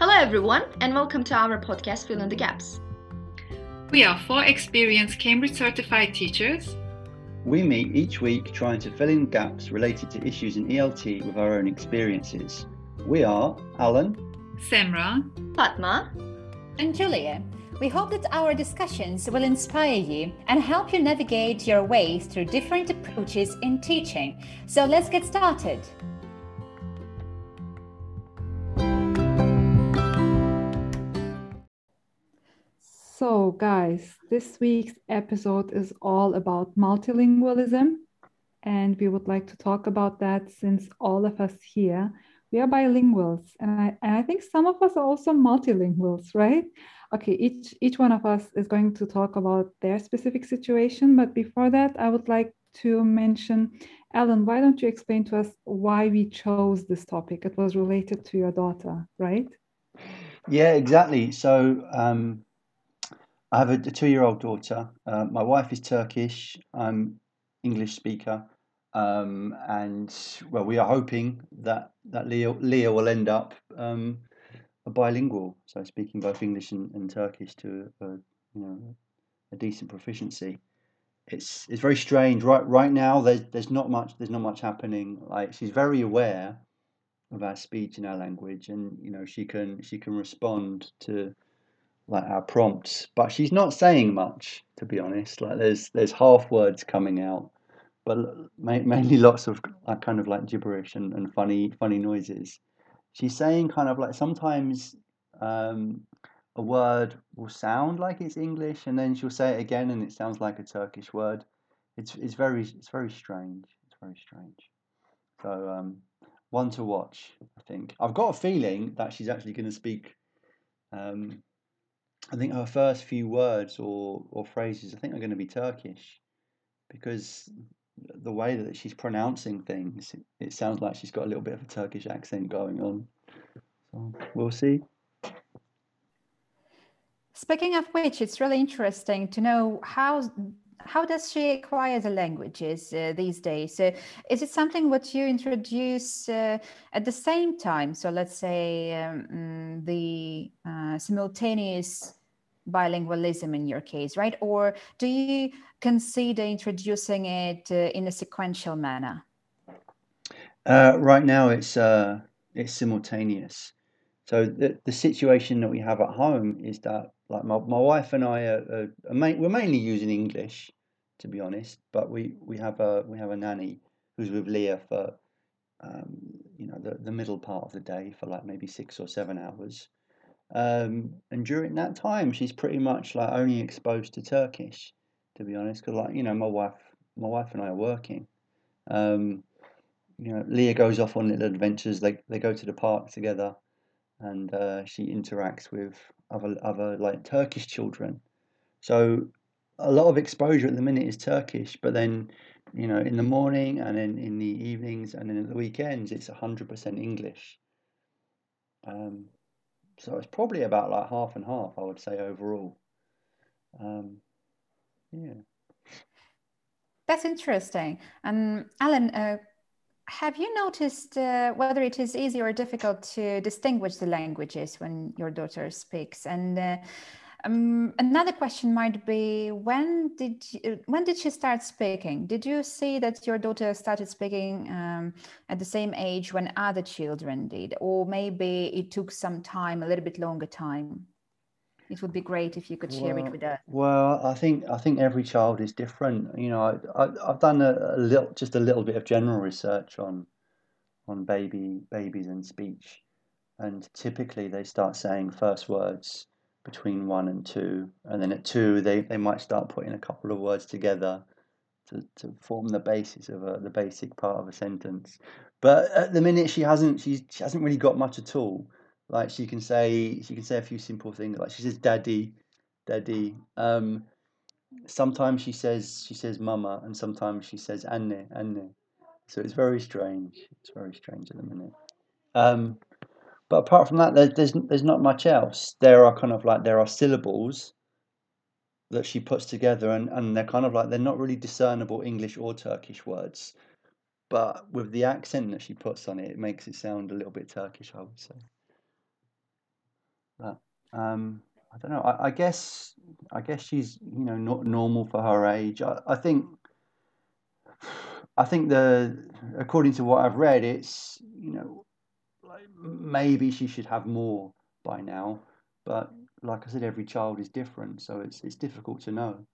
Hello, everyone, and welcome to our podcast, Fill in the Gaps. We are four experienced Cambridge certified teachers. We meet each week trying to fill in gaps related to issues in ELT with our own experiences. We are Alan, Semra, Fatma, and Julia. We hope that our discussions will inspire you and help you navigate your way through different approaches in teaching. So let's get started. So, guys, this week's episode is all about multilingualism, and we would like to talk about that since all of us here we are bilinguals, and I and I think some of us are also multilinguals, right? Okay, each each one of us is going to talk about their specific situation, but before that, I would like to mention, Alan, why don't you explain to us why we chose this topic? It was related to your daughter, right? Yeah, exactly. So um, I have a, a two-year-old daughter. Uh, my wife is Turkish. I'm English speaker, um, and well, we are hoping that that Leah, Leah will end up um, a bilingual, so speaking both English and, and Turkish to a, you know a decent proficiency. It's it's very strange. Right right now, there's there's not much there's not much happening. Like she's very aware of our speech and our language, and you know she can she can respond to like our prompts, but she's not saying much to be honest. Like there's there's half words coming out, but mainly lots of like kind of like gibberish and, and funny funny noises. She's saying kind of like sometimes um, a word will sound like it's English, and then she'll say it again, and it sounds like a Turkish word. It's it's very it's very strange. It's very strange. So um, one to watch, I think. I've got a feeling that she's actually going to speak. Um, I think her first few words or, or phrases, I think, are going to be Turkish because the way that she's pronouncing things, it sounds like she's got a little bit of a Turkish accent going on. So we'll see. Speaking of which, it's really interesting to know how how does she acquire the languages uh, these days? Uh, is it something what you introduce uh, at the same time? So let's say um, mm, the uh, simultaneous bilingualism in your case, right? Or do you consider introducing it uh, in a sequential manner? Uh, right now, it's uh, it's simultaneous. So the the situation that we have at home is that like my, my wife and I are, are, we're mainly using English, to be honest. But we, we have a we have a nanny who's with Leah for um, you know the, the middle part of the day for like maybe six or seven hours. Um, and during that time, she's pretty much like only exposed to Turkish, to be honest. Because like you know, my wife, my wife and I are working. Um, you know, Leah goes off on little adventures. They they go to the park together, and uh, she interacts with other other like Turkish children. So a lot of exposure at the minute is Turkish, but then you know in the morning and then in the evenings and then at the weekends it's hundred percent English. Um, so it's probably about like half and half, I would say overall. Um, yeah. That's interesting. And um, Alan, uh, have you noticed uh, whether it is easy or difficult to distinguish the languages when your daughter speaks? And uh, um, another question might be when did you, when did she start speaking? Did you see that your daughter started speaking um, at the same age when other children did, or maybe it took some time, a little bit longer time? It would be great if you could share well, it with us. Well, I think I think every child is different. You know, I, I have done a, a little, just a little bit of general research on on baby babies and speech, and typically they start saying first words between one and two, and then at two they, they might start putting a couple of words together to, to form the basis of a, the basic part of a sentence. But at the minute she hasn't she's, she hasn't really got much at all. Like she can say she can say a few simple things like she says daddy, daddy. Um, sometimes she says she says mama, and sometimes she says anne, anne. So it's very strange. It's very strange at the minute. Um, but apart from that, there's, there's there's not much else. There are kind of like there are syllables that she puts together, and, and they're kind of like they're not really discernible English or Turkish words, but with the accent that she puts on it, it makes it sound a little bit Turkish. I would say. But um, I don't know. I, I guess I guess she's you know not normal for her age. I, I think I think the according to what I've read, it's you know maybe she should have more by now. But like I said, every child is different, so it's it's difficult to know.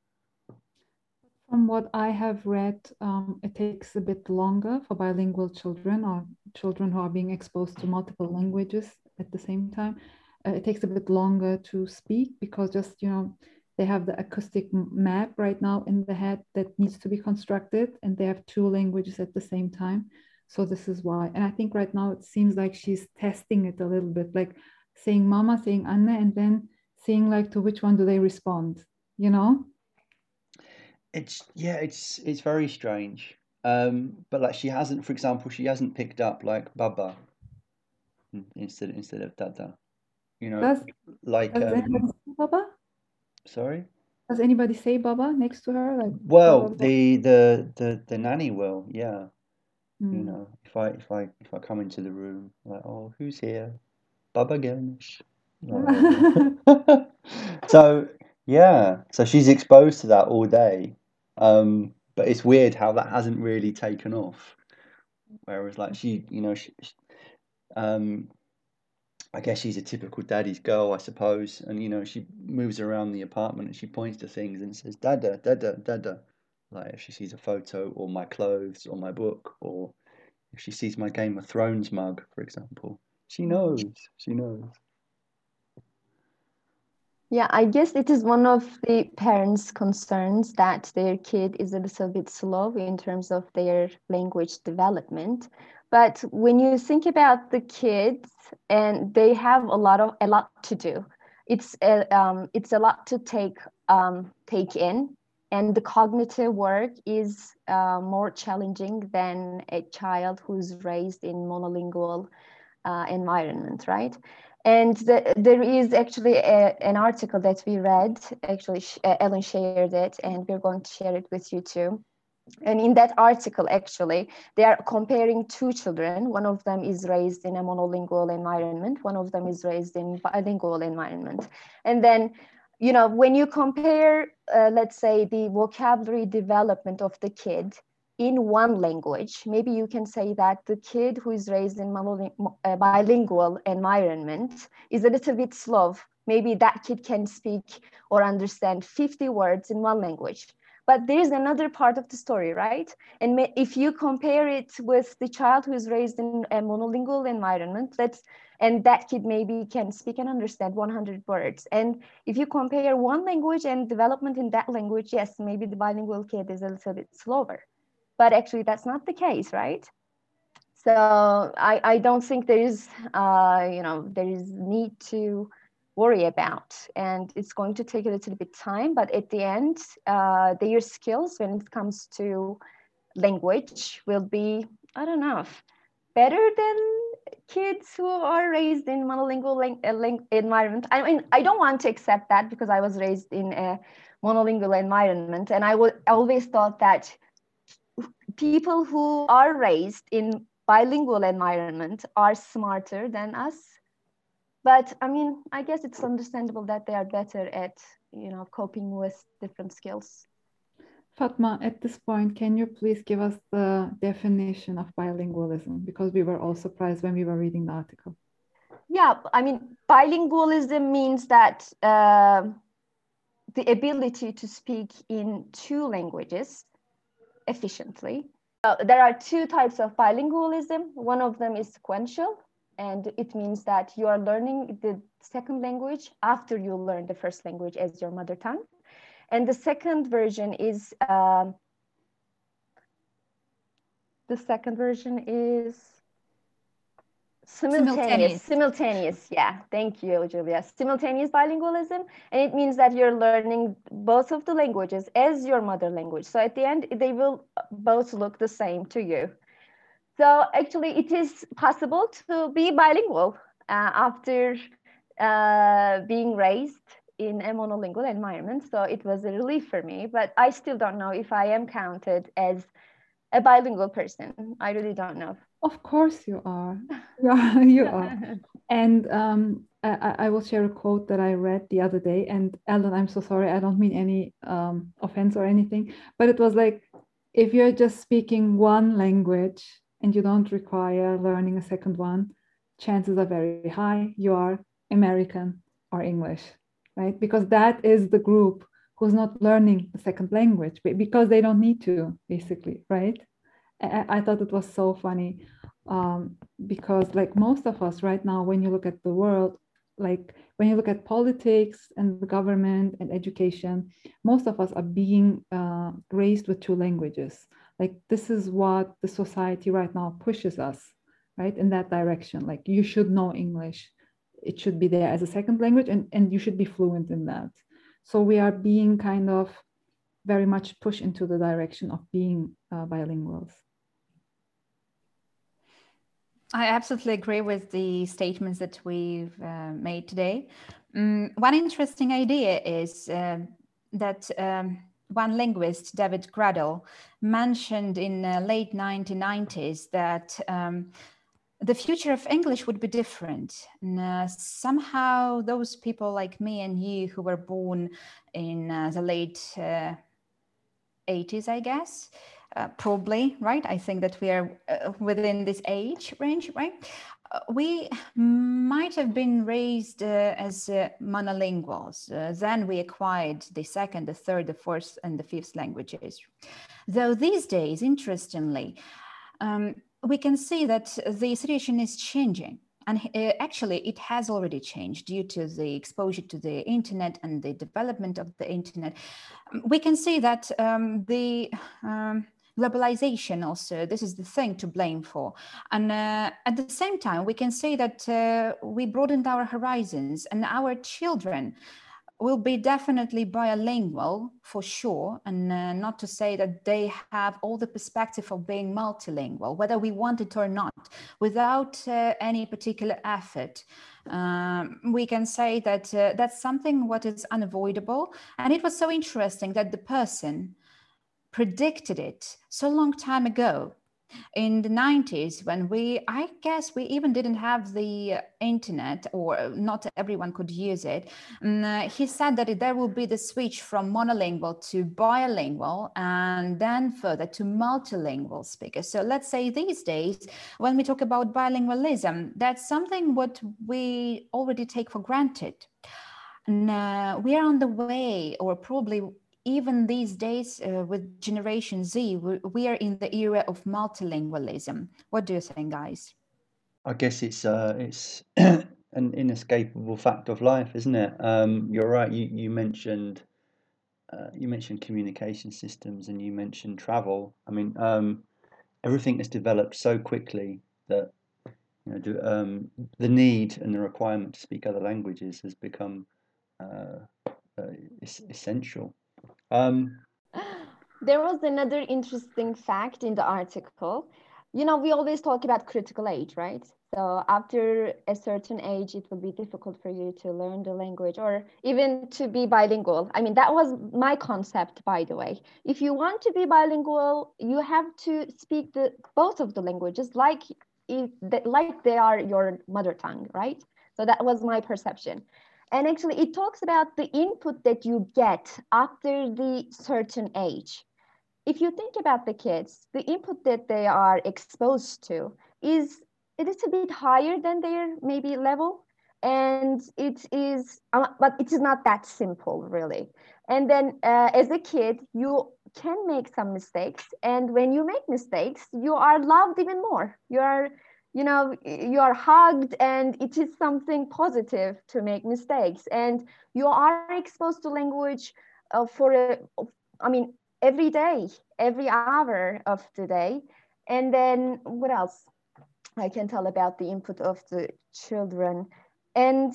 From what I have read, um, it takes a bit longer for bilingual children or children who are being exposed to multiple languages at the same time. Uh, it takes a bit longer to speak because just, you know, they have the acoustic map right now in the head that needs to be constructed and they have two languages at the same time. So this is why. And I think right now it seems like she's testing it a little bit, like saying mama, saying anne, and then seeing like to which one do they respond, you know? It's yeah, it's it's very strange. Um, but like she hasn't, for example, she hasn't picked up like Baba instead instead of Dada. You know, Does, like does um, Baba? sorry. Does anybody say Baba next to her? Like Well, Baba, the the the the nanny will, yeah. You Hmm. know, if I if I if I come into the room, like, oh, who's here? Baba Ganesh. So yeah, so she's exposed to that all day. Um, but it's weird how that hasn't really taken off. Whereas like she, you know, she, she- um, I guess she's a typical daddy's girl, I suppose. And you know, she moves around the apartment and she points to things and says, "Dada, dada, dada." Like if she sees a photo or my clothes or my book, or if she sees my Game of Thrones mug, for example, she knows. She knows. Yeah, I guess it is one of the parents' concerns that their kid is a little bit slow in terms of their language development. But when you think about the kids, and they have a lot of a lot to do, it's a, um, it's a lot to take um, take in, and the cognitive work is uh, more challenging than a child who's raised in monolingual uh, environment, right? And the, there is actually a, an article that we read. Actually, uh, Alan shared it, and we're going to share it with you too. And in that article, actually, they are comparing two children. One of them is raised in a monolingual environment. One of them is raised in bilingual environment. And then, you know, when you compare, uh, let's say, the vocabulary development of the kid in one language, maybe you can say that the kid who is raised in a uh, bilingual environment is a little bit slow. Maybe that kid can speak or understand 50 words in one language. But there's another part of the story, right? And if you compare it with the child who is raised in a monolingual environment, let's and that kid maybe can speak and understand 100 words. And if you compare one language and development in that language, yes, maybe the bilingual kid is a little bit slower but actually that's not the case right so i, I don't think there is uh, you know there is need to worry about and it's going to take a little bit time but at the end uh, their skills when it comes to language will be i don't know better than kids who are raised in monolingual uh, environment. I mean i don't want to accept that because i was raised in a monolingual environment and i would always thought that people who are raised in bilingual environment are smarter than us. But i mean i guess it's understandable that they are better at you know coping with different skills Fatma, at this point, can you please give us the definition of bilingualism? Because we were all surprised when we were reading the article. yeah i mean bilingualism means that uh, the ability to speak in two languages efficiently uh, there are two types of bilingualism one of them is sequential and it means that you are learning the second language after you learn the first language as your mother tongue and the second version is um, the second version is simultaneous. Simultaneous. simultaneous yeah. Thank you julia. Simultaneous bilingualism and it means that you're learning both of the languages as your mother language. So at the end they will both look the same to you. So actually it is possible to be bilingual uh, after uh, being raised in a monolingual environment so it was a relief for me but i still don't know if i am counted as a bilingual person i really don't know Of course you are. Yeah. You are. and um, I, I, will share a quote that I read the other day. And Alan, I'm so sorry. I don't mean any um, offense or anything, but it was like if you're just speaking one language and you don't require learning a second one, chances are very high you are American or English, right? Because that is the group who's not learning a second language because they don't need to, basically, right? I, I thought it was so funny um, because, like most of us right now, when you look at the world, like when you look at politics and the government and education, most of us are being uh, raised with two languages. Like this is what the society right now pushes us, right, in that direction. Like you should know English, it should be there as a second language, and and you should be fluent in that. So we are being kind of very much pushed into the direction of being uh, bilinguals. I absolutely agree with the statements that we've uh, made today. Um, one interesting idea is uh, that um, one linguist, David Graddol, mentioned in the late 1990s that um, the future of English would be different. And, uh, somehow, those people like me and you who were born in uh, the late 80s, uh, I guess, uh, probably, right? I think that we are uh, within this age range, right? Uh, we might have been raised as monolinguals. then we acquired the second, the third, the fourth, and the fifth languages. Though these days, interestingly, um, we can see that the situation is changing. And uh, actually, it has already changed due to the exposure to the internet and the development of the internet. We can see that um, the um, globalization also this is the thing to blame for and uh, at the same time we can say that uh, we broadened our horizons and our children will be definitely bilingual for sure and uh, not to say that they have all the perspective of being multilingual whether we want it or not without uh, any particular effort. Um, we can say that uh, that's something what is unavoidable and it was so interesting that the person predicted it so long time ago in the 90s when we i guess we even didn't have the internet or not everyone could use it. And, uh, he said that there will be the switch from monolingual to bilingual and then further to multilingual speakers. So let's say these days when we talk about bilingualism that's something what we already take for granted. And uh, we are on the way or probably even these days uh, with Generation Z, we, we, are in the era of multilingualism. What do you think, guys? I guess it's uh, it's an inescapable fact of life, isn't it? Um, you're right. You you mentioned uh, you mentioned communication systems and you mentioned travel. I mean, um, everything has developed so quickly that you know do, um, the need and the requirement to speak other languages has become uh, uh essential. Um, there was another interesting fact in the article. You know, we always talk about critical age, right? So after a certain age, it will be difficult for you to learn the language or even to be bilingual. I mean, that was my concept, by the way. If you want to be bilingual, you have to speak the both of the languages like if, like they are your mother tongue, right? So that was my perception. And actually, it talks about the input that you get after the certain age. If you think about the kids, the input that they are exposed to is it is a bit higher than their maybe level, and it is, uh, but it is not that simple really. And then uh, as a kid, you can make some mistakes, and when you make mistakes, you are loved even more. You are you know you are hugged and it is something positive to make mistakes. And you are exposed to language uh, for a, i mean every day every hour of the day. And then what else i can tell about the input of the children? And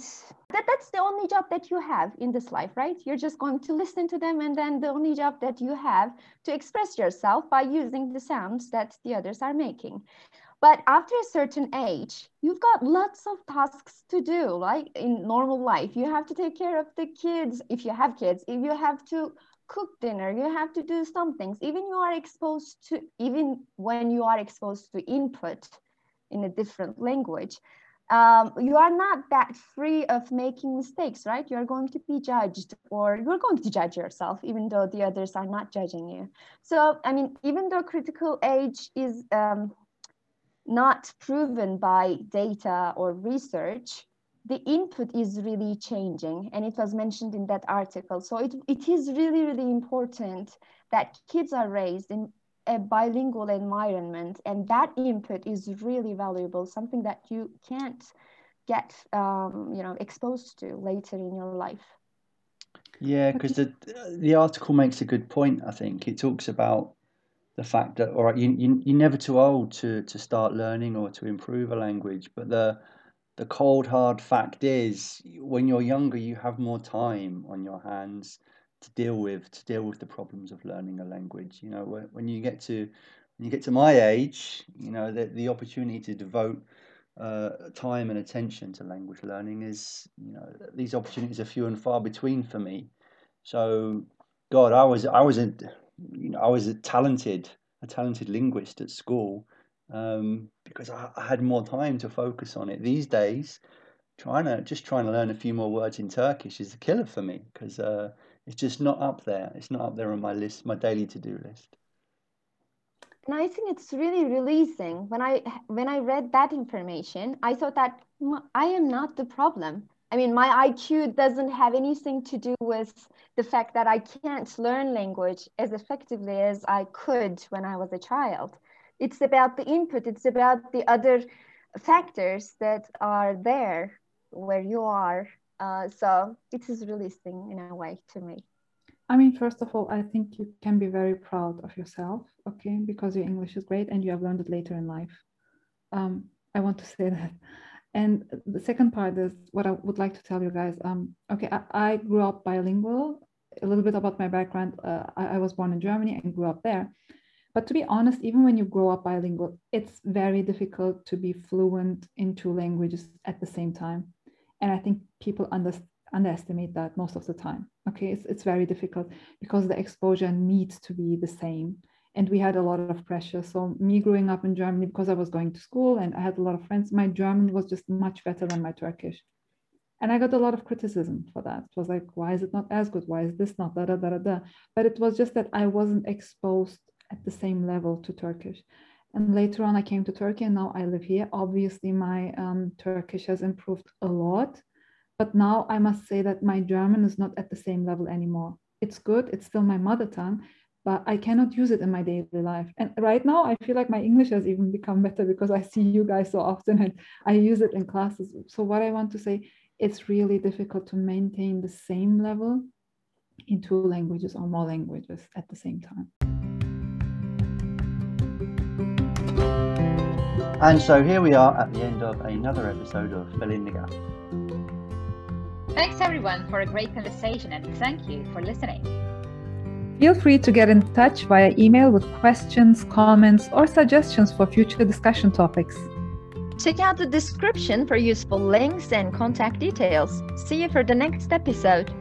that, that's the only job that you have in this life right? You're just going to listen to them and then the only job that you have to express yourself by using the sounds that the others are making but after a certain age, you've got lots of tasks to do, like in normal life. You have to take care of the kids, if you have kids, if you have to cook dinner, you have to do some things. Even you are exposed to, even when you are exposed to input in a different language, um, you are not that free of making mistakes, right? You're going to be judged or you're going to judge yourself, even though the others are not judging you. So, I mean, even though critical age is um, not proven by data or research, the input is really changing and it was mentioned in that article. So it, it is really really important that kids are raised in a bilingual environment and that input is really valuable something that you can't get um, you know exposed to later in your life. Yeah because the the article makes a good point i think. It talks about the fact that all right you, you, you're never too old to to start learning or to improve a language but the the cold hard fact is when you're younger you have more time on your hands to deal with to deal with the problems of learning a language. You know when, when you get to when you get to my age you know the, the opportunity to devote uh, time and attention to language learning is you know these opportunities are few and far between for me. So god i was i was a you know i was a talented a talented linguist at school um, because I, I, had more time to focus on it. These days, trying to just trying to learn a few more words in Turkish is a killer for me because uh, it's just not up there. It's not up there on my list, my daily to do list. And I think it's really releasing. When I when I read that information, I thought that I am not the problem. I mean, my IQ doesn't have anything to do with the fact that I can't learn language as effectively as I could when I was a child. It's about the input. It's about the other factors that are there where you are. Uh, so it is releasing in a way to me. I mean first of all i think you can be very proud of yourself okay? Because your english is great and you have learned it later in life. Um, i want to say that and the second part is what i would like to tell you guys um, okay I, I grew up bilingual a little bit about my background uh, I, I was born in germany and grew up there but to be honest, even when you grow up bilingual, it's very difficult to be fluent in two languages at the same time. And I think people under, underestimate that most of the time. Okay, it's, it's very difficult because the exposure needs to be the same. And we had a lot of pressure. So, me growing up in Germany, because I was going to school and I had a lot of friends, my German was just much better than my Turkish. And I got a lot of criticism for that. It was like, why is it not as good? Why is this not da da da da da? But it was just that I wasn't exposed at the same level to Turkish. And later on, I came to Turkey and now I live here. Obviously, my um, Turkish has improved a lot. But now I must say that my German is not at the same level anymore. It's good, it's still my mother tongue, but I cannot use it in my daily life. And right now, I feel like my English has even become better because I see you guys so often and I use it in classes. So, what I want to say, it's really difficult to maintain the same level in two languages or more languages at the same time. And so here we are at the end of another episode of Fill in the Gap. Thanks everyone for a great conversation and thank you for listening. Feel free to get in touch via email with questions, comments, or suggestions for future discussion topics. Check out the description for useful links and contact details. See you for the next episode.